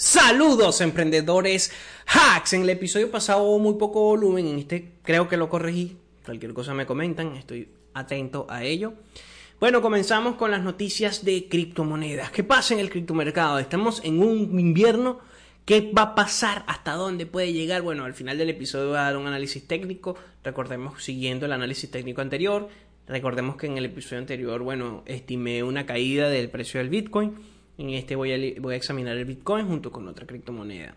Saludos emprendedores hacks. En el episodio pasado hubo muy poco volumen, en este creo que lo corregí. Cualquier cosa me comentan, estoy atento a ello. Bueno, comenzamos con las noticias de criptomonedas. ¿Qué pasa en el criptomercado? Estamos en un invierno. ¿Qué va a pasar? ¿Hasta dónde puede llegar? Bueno, al final del episodio voy a dar un análisis técnico. Recordemos, siguiendo el análisis técnico anterior, recordemos que en el episodio anterior, bueno, estimé una caída del precio del Bitcoin en este voy a, voy a examinar el Bitcoin junto con otra criptomoneda.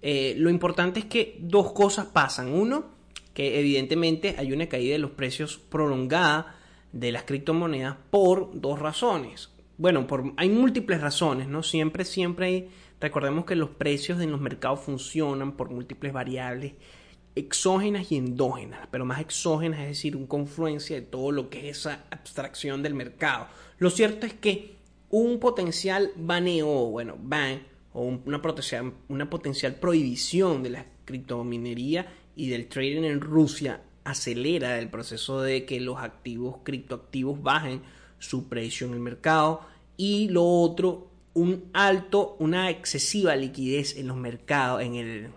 Eh, lo importante es que dos cosas pasan. Uno, que evidentemente hay una caída de los precios prolongada de las criptomonedas por dos razones. Bueno, hay múltiples razones, ¿no? Siempre, siempre hay, recordemos que los precios en los mercados funcionan por múltiples variables exógenas y endógenas, pero más exógenas, es decir, una confluencia de todo lo que es esa abstracción del mercado. Lo cierto es que un potencial baneo, bueno, ban, o una potencial, prohibición de la criptominería y del trading en Rusia acelera el proceso de que los activos criptoactivos bajen su precio en el mercado. Y lo otro un alto una excesiva liquidez en los mercados en el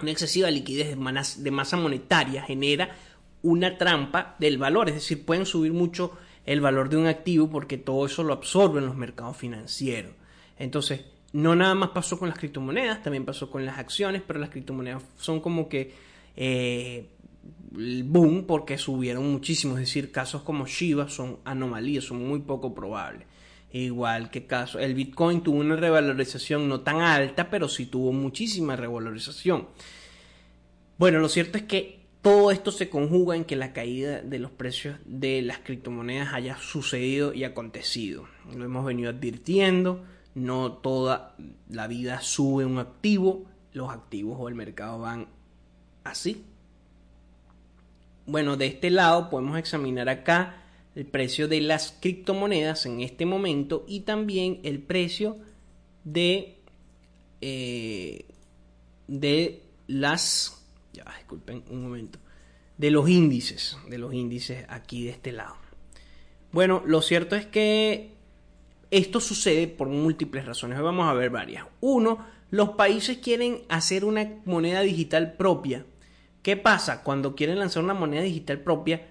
una excesiva liquidez de, de masa monetaria genera una trampa del valor. Es decir pueden subir mucho el valor de un activo porque todo eso lo absorben los mercados financieros. Entonces, no nada más pasó con las criptomonedas, también pasó con las acciones, pero las criptomonedas son como que eh, el boom porque subieron muchísimo, es decir, casos como Shiba son anomalías, son muy poco probables. Igual que caso, el Bitcoin tuvo una revalorización no tan alta, pero sí tuvo muchísima revalorización. Bueno, lo cierto es que todo esto se conjuga en que la caída de los precios de las criptomonedas haya sucedido y acontecido. Lo hemos venido advirtiendo, no toda la vida sube un activo, los activos o el mercado van así. Bueno, de este lado podemos examinar acá el precio de las criptomonedas en este momento y también el precio de, eh, de las ya, disculpen un momento, de los índices, de los índices aquí de este lado. Bueno, lo cierto es que esto sucede por múltiples razones. Hoy vamos a ver varias. Uno, los países quieren hacer una moneda digital propia. ¿Qué pasa? Cuando quieren lanzar una moneda digital propia,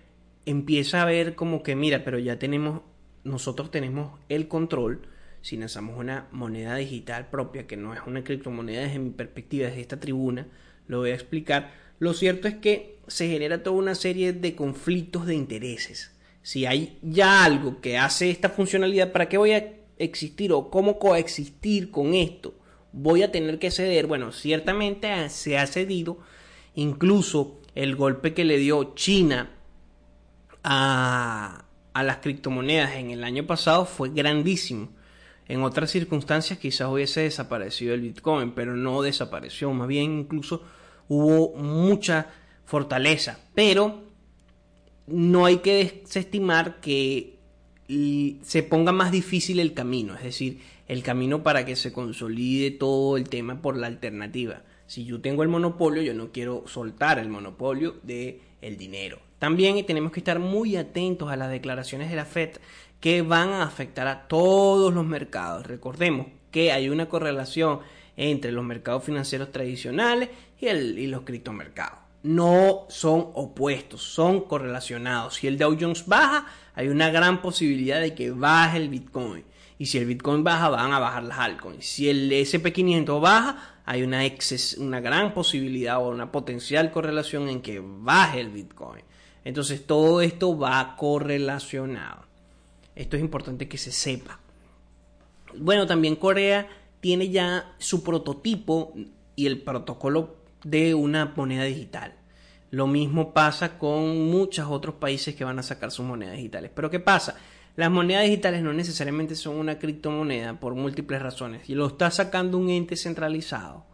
empieza a ver como que, mira, pero ya tenemos, nosotros tenemos el control. Si lanzamos una moneda digital propia, que no es una criptomoneda desde mi perspectiva, desde esta tribuna, lo voy a explicar. Lo cierto es que se genera toda una serie de conflictos de intereses. Si hay ya algo que hace esta funcionalidad, ¿para qué voy a existir o cómo coexistir con esto? Voy a tener que ceder. Bueno, ciertamente se ha cedido. Incluso el golpe que le dio China a, a las criptomonedas en el año pasado fue grandísimo. En otras circunstancias quizás hubiese desaparecido el Bitcoin, pero no desapareció. Más bien incluso hubo mucha fortaleza, pero no hay que desestimar que se ponga más difícil el camino, es decir, el camino para que se consolide todo el tema por la alternativa. Si yo tengo el monopolio, yo no quiero soltar el monopolio de el dinero. También tenemos que estar muy atentos a las declaraciones de la Fed que van a afectar a todos los mercados. Recordemos que hay una correlación entre los mercados financieros tradicionales y, el, y los criptomercados. No son opuestos, son correlacionados. Si el Dow Jones baja, hay una gran posibilidad de que baje el Bitcoin. Y si el Bitcoin baja, van a bajar las altcoins. Si el SP500 baja, hay una, una gran posibilidad o una potencial correlación en que baje el Bitcoin. Entonces todo esto va correlacionado. Esto es importante que se sepa. Bueno, también Corea tiene ya su prototipo y el protocolo de una moneda digital. Lo mismo pasa con muchos otros países que van a sacar sus monedas digitales. Pero ¿qué pasa? Las monedas digitales no necesariamente son una criptomoneda por múltiples razones. Y lo está sacando un ente centralizado.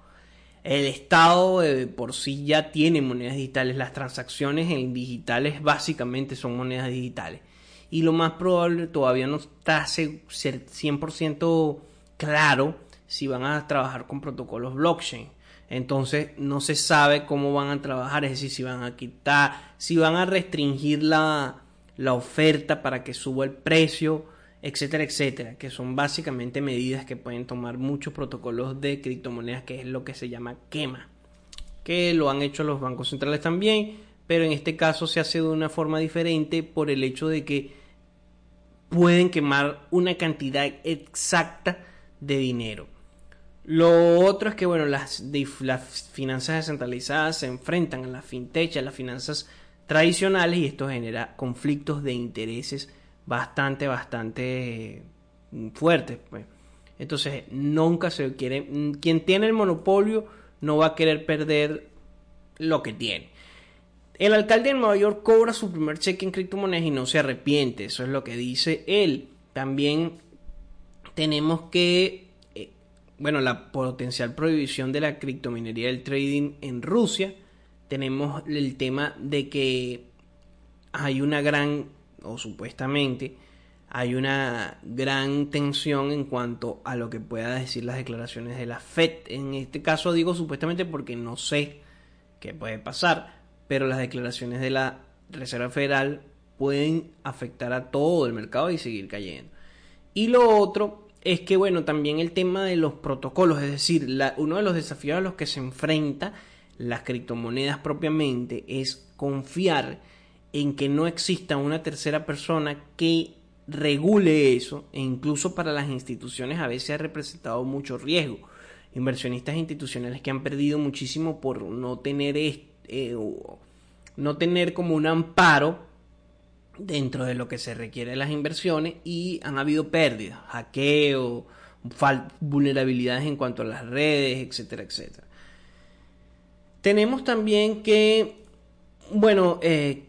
El Estado por sí ya tiene monedas digitales. Las transacciones en digitales básicamente son monedas digitales. Y lo más probable todavía no está 100% claro si van a trabajar con protocolos blockchain. Entonces no se sabe cómo van a trabajar, es decir, si van a quitar, si van a restringir la, la oferta para que suba el precio etcétera, etcétera, que son básicamente medidas que pueden tomar muchos protocolos de criptomonedas, que es lo que se llama quema, que lo han hecho los bancos centrales también, pero en este caso se hace de una forma diferente por el hecho de que pueden quemar una cantidad exacta de dinero. Lo otro es que, bueno, las, las finanzas descentralizadas se enfrentan a las fintech, a las finanzas tradicionales y esto genera conflictos de intereses bastante, bastante mm, fuertes. Pues. Entonces, nunca se quiere, mm, quien tiene el monopolio no va a querer perder lo que tiene. El alcalde de Nueva York cobra su primer cheque en criptomonedas y no se arrepiente, eso es lo que dice él. También tenemos que, bueno, la potencial prohibición de la criptominería del trading en Rusia. Tenemos el tema de que hay una gran o supuestamente hay una gran tensión en cuanto a lo que pueda decir las declaraciones de la Fed. En este caso digo supuestamente porque no sé qué puede pasar, pero las declaraciones de la Reserva Federal pueden afectar a todo el mercado y seguir cayendo. Y lo otro es que, bueno, también el tema de los protocolos, es decir, uno de los desafíos a los que se enfrenta las criptomonedas propiamente es confiar en que no exista una tercera persona que regule eso e incluso para las instituciones a veces ha representado mucho riesgo. Inversionistas institucionales que han perdido muchísimo por no tener, eh, no tener como un amparo dentro de lo que se requiere de las inversiones y han habido pérdidas, hackeo, vulnerabilidades en cuanto a las redes, etcétera, etcétera. Tenemos también que, bueno, eh,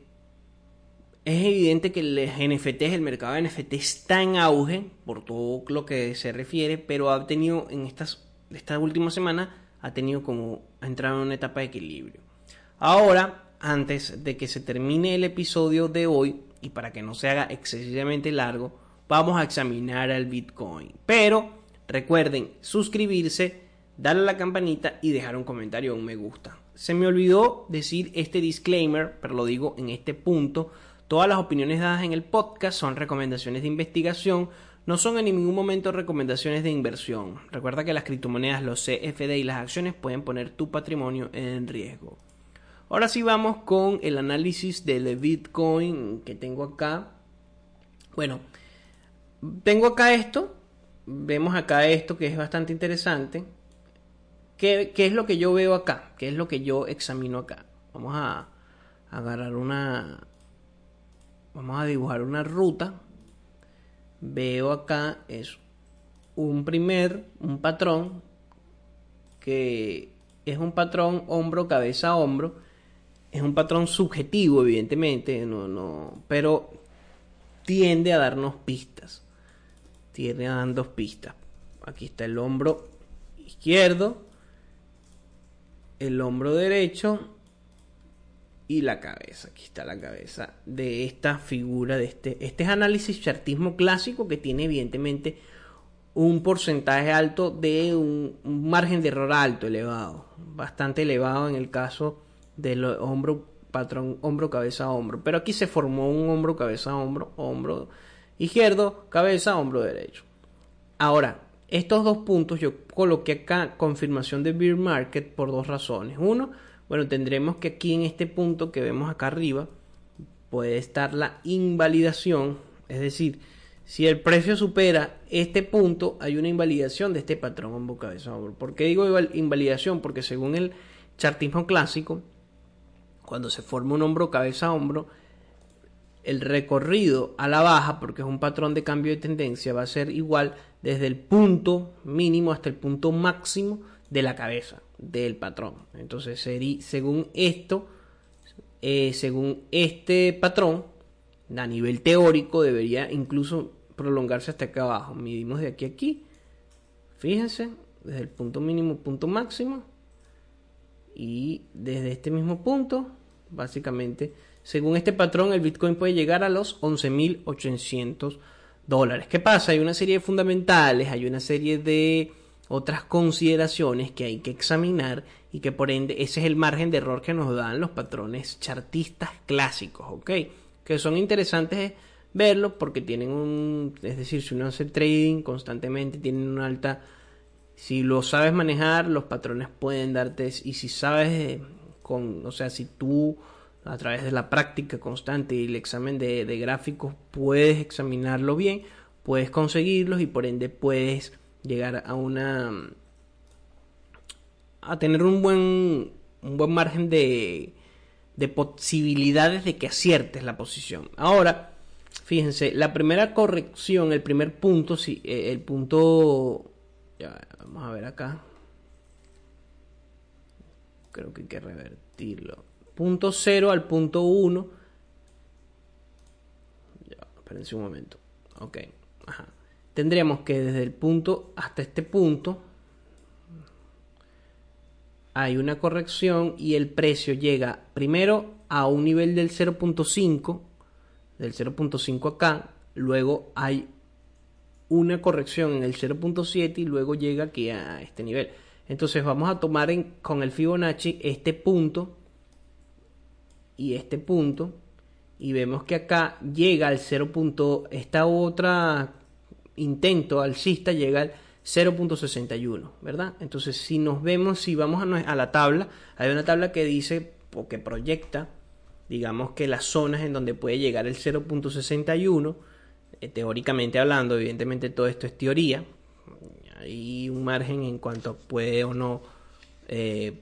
es evidente que el NFT, el mercado de NFT está en auge por todo lo que se refiere, pero ha tenido en estas, esta última semana, ha tenido como, ha entrado en una etapa de equilibrio. Ahora, antes de que se termine el episodio de hoy, y para que no se haga excesivamente largo, vamos a examinar al Bitcoin. Pero recuerden suscribirse, darle a la campanita y dejar un comentario o un me gusta. Se me olvidó decir este disclaimer, pero lo digo en este punto Todas las opiniones dadas en el podcast son recomendaciones de investigación, no son en ningún momento recomendaciones de inversión. Recuerda que las criptomonedas, los CFD y las acciones pueden poner tu patrimonio en riesgo. Ahora sí vamos con el análisis del Bitcoin que tengo acá. Bueno, tengo acá esto. Vemos acá esto que es bastante interesante. ¿Qué, es lo que yo veo acá? ¿Qué es lo que yo examino acá? Vamos a agarrar una, vamos a dibujar una ruta. Veo acá es un primer, un patrón que es un patrón hombro, cabeza, hombro. Es un patrón subjetivo, evidentemente, no, no, pero tiende a darnos pistas. Tiende a darnos pistas. Aquí está el hombro izquierdo, el hombro derecho y la cabeza. Aquí está la cabeza de esta figura, de este, este es análisis chartismo clásico que tiene evidentemente un porcentaje alto de un, margen de error alto, elevado, bastante elevado en el caso del hombro, patrón, hombro, cabeza, hombro. Pero aquí se formó un hombro, cabeza, hombro, hombro izquierdo, cabeza, hombro derecho. Ahora, estos dos puntos yo coloqué acá confirmación de bear market por dos razones. Uno, bueno, tendremos que aquí en este punto que vemos acá arriba puede estar la invalidación, es decir, si el precio supera este punto, hay una invalidación de este patrón hombro cabeza hombro. ¿Por qué digo invalidación? Porque según el chartismo clásico, cuando se forma un hombro cabeza hombro, el recorrido a la baja, porque es un patrón de cambio de tendencia, va a ser igual desde el punto mínimo hasta el punto máximo de la cabeza del patrón. Entonces, según esto, eh, según este patrón, a nivel teórico debería incluso prolongarse hasta acá abajo. Midimos de aquí a aquí. Fíjense, desde el punto mínimo, punto máximo. Y desde este mismo punto, básicamente, según este patrón, el Bitcoin puede llegar a los 11.800 dólares. ¿Qué pasa? Hay una serie de fundamentales, hay una serie de otras consideraciones que hay que examinar y que por ende ese es el margen de error que nos dan los patrones chartistas clásicos, ¿ok? Que son interesantes verlo porque tienen un, es decir, si uno hace trading constantemente, tienen una alta, si lo sabes manejar, los patrones pueden darte, y si sabes, con, o sea, si tú a través de la práctica constante y el examen de, de gráficos puedes examinarlo bien, puedes conseguirlos y por ende puedes llegar a una a tener un buen un buen margen de de posibilidades de que aciertes la posición. Ahora, fíjense, la primera corrección, el primer punto, si eh, el punto ya, vamos a ver acá. Creo que hay que revertirlo. Punto 0 al punto 1. Ya, espérense un momento. Ok. Ajá. Tendríamos que desde el punto hasta este punto hay una corrección y el precio llega primero a un nivel del 0.5, del 0.5 acá, luego hay una corrección en el 0.7 y luego llega aquí a este nivel. Entonces vamos a tomar con el Fibonacci este punto y este punto y vemos que acá llega al 0. esta otra intento alcista llega al 0.61, ¿verdad? Entonces, si nos vemos, si vamos a, la tabla, hay una tabla que dice o que proyecta, digamos que las zonas en donde puede llegar el 0.61, eh, teóricamente hablando, evidentemente todo esto es teoría, hay un margen en cuanto puede o no eh,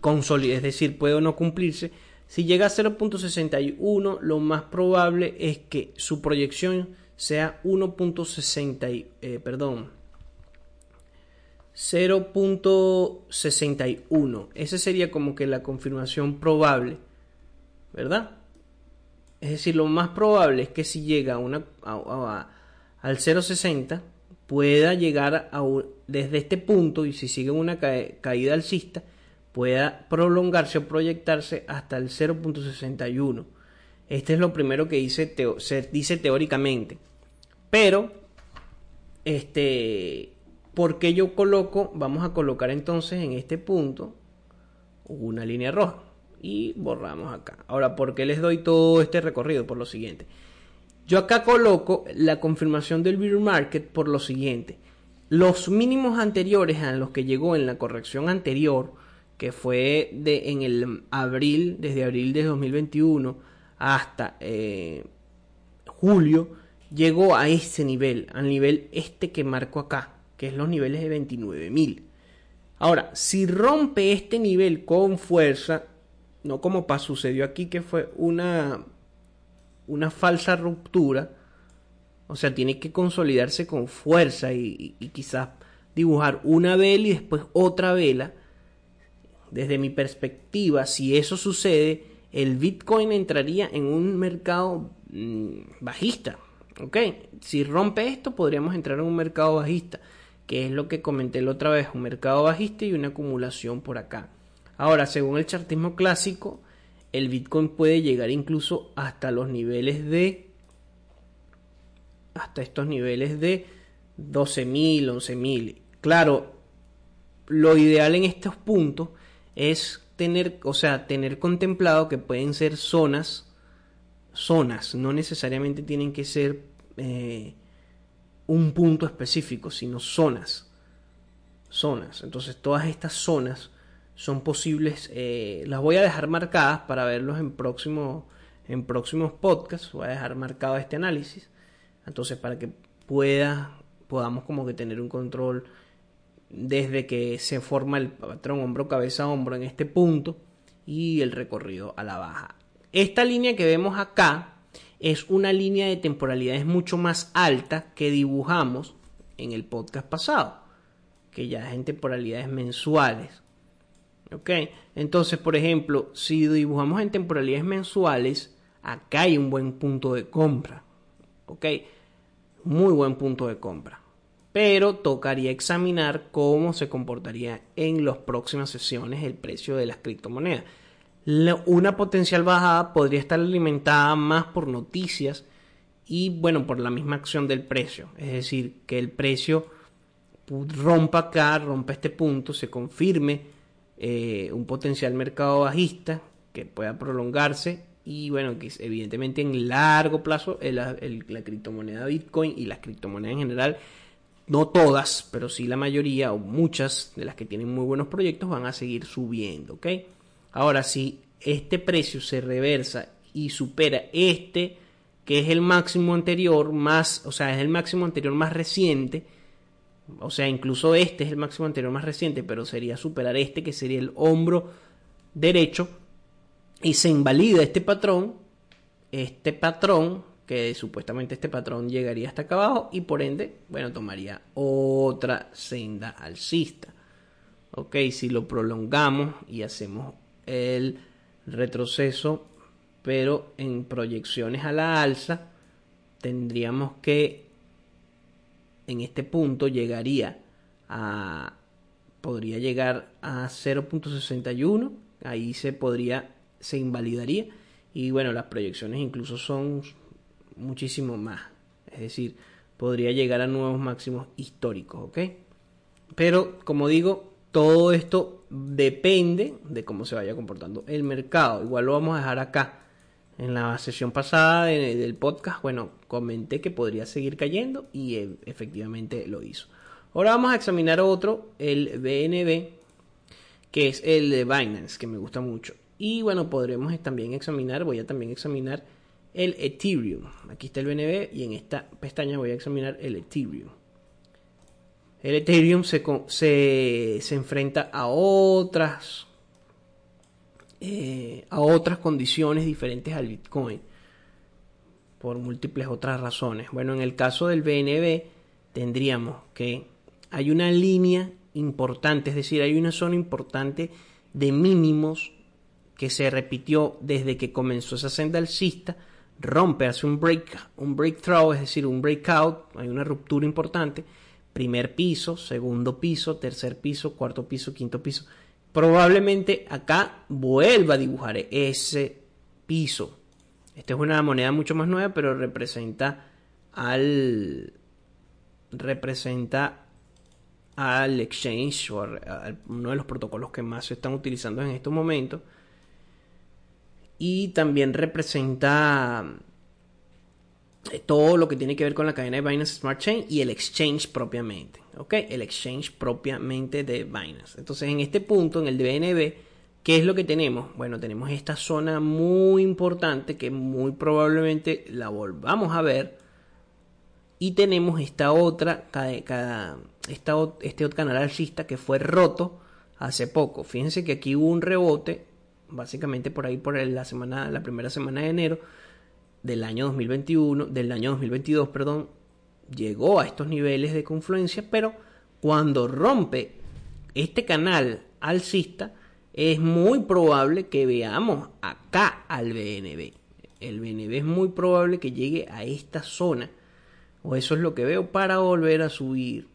consolidar, es decir, puede o no cumplirse. Si llega a 0.61, lo más probable es que su proyección sea 1.60, eh, perdón, 0.61. Esa sería como que la confirmación probable, ¿verdad? Es decir, lo más probable es que si llega a una, al 0.60 pueda llegar a desde este punto y si sigue una caída alcista pueda prolongarse o proyectarse hasta el 0.61. Este es lo primero que dice, se dice teóricamente. Pero, este, porque yo coloco, vamos a colocar entonces en este punto una línea roja y borramos acá. Ahora, ¿por qué les doy todo este recorrido? Por lo siguiente. Yo acá coloco la confirmación del bear market por lo siguiente. Los mínimos anteriores a los que llegó en la corrección anterior, que fue de, en el abril, desde abril de 2021 hasta eh, julio, llegó a ese nivel, al nivel este que marco acá que es los niveles de 29.000. Ahora, si rompe este nivel con fuerza, no como sucedió aquí, que fue una, una falsa ruptura, o sea, tiene que consolidarse con fuerza y, quizás dibujar una vela y después otra vela. Desde mi perspectiva, si eso sucede, el Bitcoin entraría en un mercado mm, bajista. ¿Ok? Si rompe esto, podríamos entrar en un mercado bajista que es lo que comenté la otra vez, un mercado bajista y una acumulación por acá. Ahora, según el chartismo clásico, el Bitcoin puede llegar incluso hasta los niveles de hasta estos niveles de 12.000, 11.000. Claro, lo ideal en estos puntos es tener, o sea, tener contemplado que pueden ser zonas, zonas, no necesariamente tienen que ser eh, un punto específico, sino zonas. Zonas. Entonces todas estas zonas son posibles. Eh, las voy a dejar marcadas para verlos en, próximo, en próximos podcasts. Voy a dejar marcado este análisis. Entonces para que pueda, podamos como que tener un control desde que se forma el patrón hombro, cabeza, hombro en este punto y el recorrido a la baja. Esta línea que vemos acá es una línea de temporalidades mucho más alta que dibujamos en el podcast pasado, que ya es en temporalidades mensuales. ¿Ok? Entonces, por ejemplo, si dibujamos en temporalidades mensuales, acá hay un buen punto de compra. ¿Ok? Muy buen punto de compra. Pero tocaría examinar cómo se comportaría en las próximas sesiones el precio de las criptomonedas una potencial bajada podría estar alimentada más por noticias y bueno, por la misma acción del precio. Es decir, que el precio rompa acá, rompa este punto, se confirme eh, un potencial mercado bajista que pueda prolongarse y bueno, que evidentemente en largo plazo la criptomoneda Bitcoin y las criptomonedas en general, no todas, pero sí la mayoría o muchas de las que tienen muy buenos proyectos van a seguir subiendo, ¿ok? Ahora, si este precio se reversa y supera este, que es el máximo anterior más, o sea, es el máximo anterior más reciente, o sea, incluso este es el máximo anterior más reciente, pero sería superar este, que sería el hombro derecho, y se invalida este patrón, este patrón, que supuestamente este patrón llegaría hasta acá abajo y por ende, bueno, tomaría otra senda alcista. Ok, si lo prolongamos y hacemos el retroceso, pero en proyecciones a la alza, tendríamos que en este punto llegaría a podría llegar a 0.61 ahí se podría se invalidaría. Y bueno las proyecciones incluso son muchísimo más. Es decir podría llegar a nuevos máximos históricos ok pero como digo todo esto depende de cómo se vaya comportando el mercado. Igual lo vamos a dejar acá en la sesión pasada del podcast, bueno, comenté que podría seguir cayendo y e, efectivamente lo hizo. Ahora vamos a examinar otro, el BNB, que es el de Binance, que me gusta mucho. Y bueno, podremos también examinar, voy a también examinar el Ethereum. Aquí está el BNB y en esta pestaña voy a examinar el Ethereum. El Ethereum se, se, se enfrenta a otras eh, a otras condiciones diferentes al Bitcoin por múltiples otras razones. Bueno, en el caso del BNB tendríamos que hay una línea importante, es decir, hay una zona importante de mínimos que se repitió desde que comenzó esa senda alcista, rompe, hace un break, un breakthrough, es decir, un breakout, hay una ruptura importante, primer piso, segundo piso, tercer piso, cuarto piso, quinto piso, probablemente acá vuelva a dibujar ese piso. Esta es una moneda mucho más nueva, pero representa al representa al exchange o uno de los protocolos que más se están utilizando en estos momentos y también representa todo lo que tiene que ver con la cadena de Binance Smart Chain y el exchange propiamente. ¿ok? El exchange propiamente de Binance. Entonces, en este punto, en el DNB, ¿qué es lo que tenemos? Bueno, tenemos esta zona muy importante que muy probablemente la volvamos a ver. Y tenemos esta otra, cada, esta, este otro canal alcista que fue roto hace poco. Fíjense que aquí hubo un rebote, básicamente por ahí por la semana, la primera semana de enero del año 2021, del año 2022, perdón, llegó a estos niveles de confluencia, pero cuando rompe este canal alcista, es muy probable que veamos acá al BNB. El BNB es muy probable que llegue a esta zona, o eso es lo que veo, para volver a subir.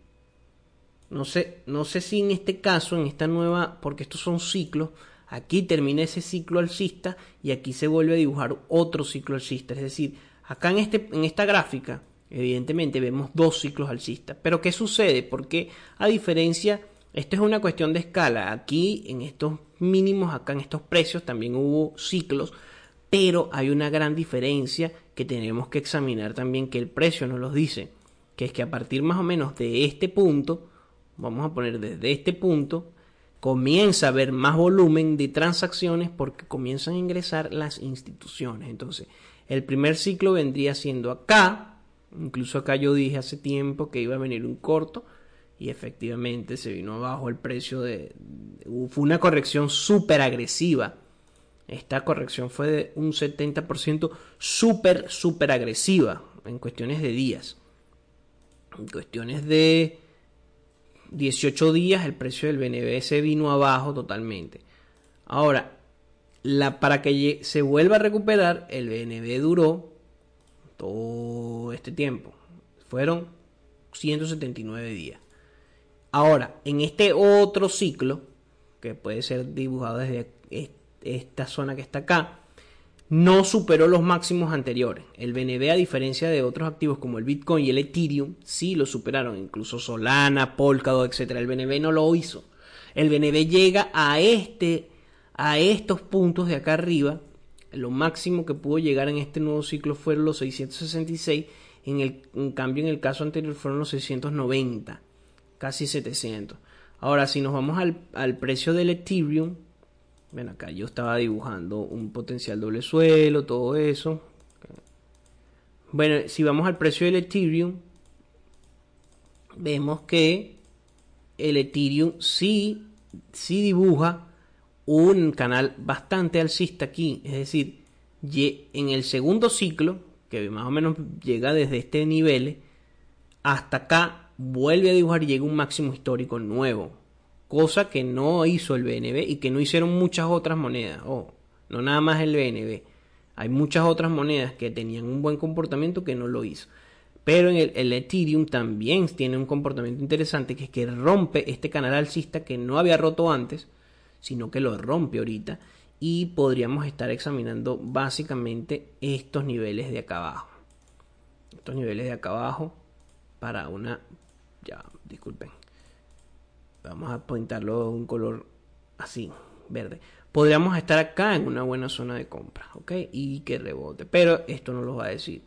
No sé, no sé si en este caso, en esta nueva, porque estos son ciclos, aquí termina ese ciclo alcista y aquí se vuelve a dibujar otro ciclo alcista. Es decir, acá en, este, en esta gráfica, Evidentemente vemos dos ciclos alcistas. Pero ¿qué sucede? Porque a diferencia, esto es una cuestión de escala. Aquí en estos mínimos, acá en estos precios también hubo ciclos. Pero hay una gran diferencia que tenemos que examinar también que el precio nos los dice. Que es que a partir más o menos de este punto, vamos a poner desde este punto, comienza a haber más volumen de transacciones porque comienzan a ingresar las instituciones. Entonces, el primer ciclo vendría siendo acá, Incluso acá yo dije hace tiempo que iba a venir un corto y efectivamente se vino abajo el precio de... Fue una corrección súper agresiva. Esta corrección fue de un 70% súper, súper agresiva en cuestiones de días. En cuestiones de 18 días el precio del BNB se vino abajo totalmente. Ahora, la, para que se vuelva a recuperar, el BNB duró todo este tiempo. Fueron 179 días. Ahora, en este otro ciclo, que puede ser dibujado desde esta zona que está acá, no superó los máximos anteriores. El BNB, a diferencia de otros activos como el Bitcoin y el Ethereum, sí lo superaron, incluso Solana, Polkadot, etc. El BNB no lo hizo. El BNB llega a este a estos puntos de acá arriba lo máximo que pudo llegar en este nuevo ciclo fueron los 666, en, el, en cambio en el caso anterior fueron los 690, casi 700. Ahora, si nos vamos al, al precio del Ethereum, bueno, acá yo estaba dibujando un potencial doble suelo, todo eso. Bueno, si vamos al precio del Ethereum, vemos que el Ethereum sí, sí dibuja un canal bastante alcista aquí. Es decir, en el segundo ciclo, que más o menos llega desde este nivel hasta acá, vuelve a dibujar y llega un máximo histórico nuevo. Cosa que no hizo el BNB y que no hicieron muchas otras monedas. Oh, no nada más el BNB. Hay muchas otras monedas que tenían un buen comportamiento que no lo hizo. Pero en el, Ethereum también tiene un comportamiento interesante que es que rompe este canal alcista que no había roto antes, sino que lo rompe ahorita. Y podríamos estar examinando básicamente estos niveles de acá abajo. Estos niveles de acá abajo para una... Ya, disculpen. Vamos a pintarlo un color así, verde. Podríamos estar acá en una buena zona de compra, ¿ok? Y que rebote. Pero esto no lo va a decir.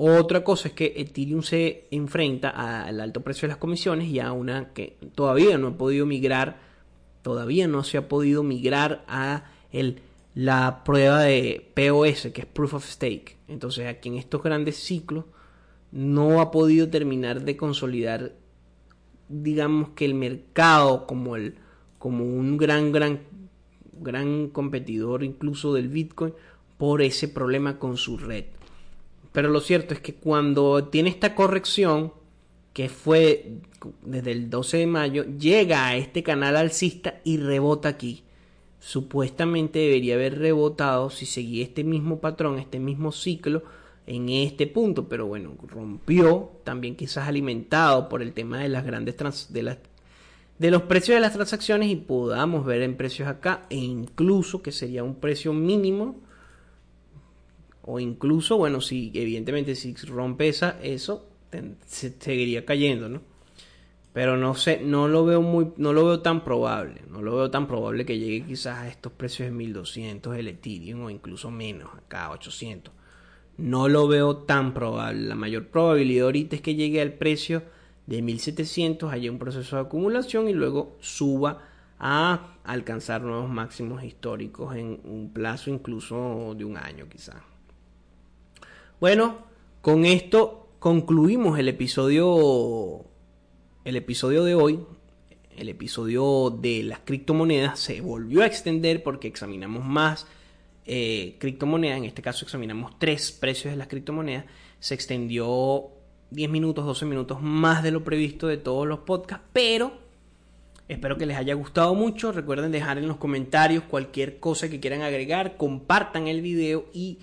Otra cosa es que Ethereum se enfrenta al alto precio de las comisiones y a una que todavía no ha podido migrar, todavía no se ha podido migrar a el, la prueba de POS, que es Proof of Stake. Entonces aquí en estos grandes ciclos no ha podido terminar de consolidar, digamos que el mercado como, el, como un gran, gran, gran competidor incluso del Bitcoin por ese problema con su red. Pero lo cierto es que cuando tiene esta corrección, que fue desde el 12 de mayo, llega a este canal alcista y rebota aquí. Supuestamente debería haber rebotado si seguía este mismo patrón, este mismo ciclo en este punto, pero bueno, rompió, también quizás alimentado por el tema de las grandes de las de los precios de las transacciones y podamos ver en precios acá e incluso que sería un precio mínimo o incluso, bueno, si evidentemente si rompe esa, eso se seguiría cayendo, ¿no? Pero no sé, no lo veo muy, no lo veo tan probable, no lo veo tan probable que llegue quizás a estos precios de 1200 el Ethereum o incluso menos, acá 800. No lo veo tan probable. La mayor probabilidad ahorita es que llegue al precio de 1700, haya un proceso de acumulación y luego suba a alcanzar nuevos máximos históricos en un plazo incluso de un año quizás. Bueno, con esto concluimos el episodio el episodio de hoy. El episodio de las criptomonedas se volvió a extender porque examinamos más eh, criptomonedas. En este caso examinamos tres precios de las criptomonedas. Se extendió 10 minutos, 12 minutos más de lo previsto de todos los podcasts. Pero espero que les haya gustado mucho. Recuerden dejar en los comentarios cualquier cosa que quieran agregar. Compartan el video y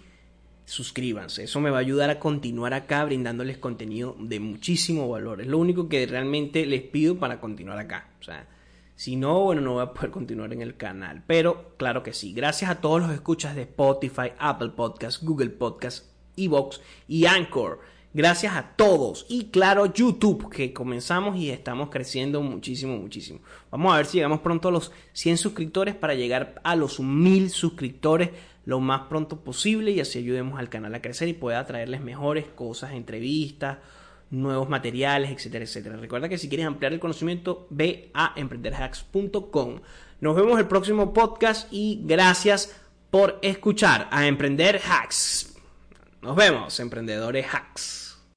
suscríbanse. Eso me va a ayudar a continuar acá brindándoles contenido de muchísimo valor. Es lo único que realmente les pido para continuar acá. O sea, si no, bueno, no voy a poder continuar en el canal. Pero claro que sí. Gracias a todos los escuchas de Spotify, Apple Podcasts, Google Podcasts, Evox y Anchor. Gracias a todos. Y claro, YouTube, que comenzamos y estamos creciendo muchísimo, muchísimo. Vamos a ver si llegamos pronto a los 100 suscriptores para llegar a los 1000 suscriptores lo más pronto posible y así ayudemos al canal a crecer y pueda traerles mejores cosas, entrevistas, nuevos materiales, etcétera, etcétera. Recuerda que si quieres ampliar el conocimiento, ve a emprenderhacks.com. Nos vemos el próximo podcast y gracias por escuchar a Emprender Hacks. Nos vemos, emprendedores hacks.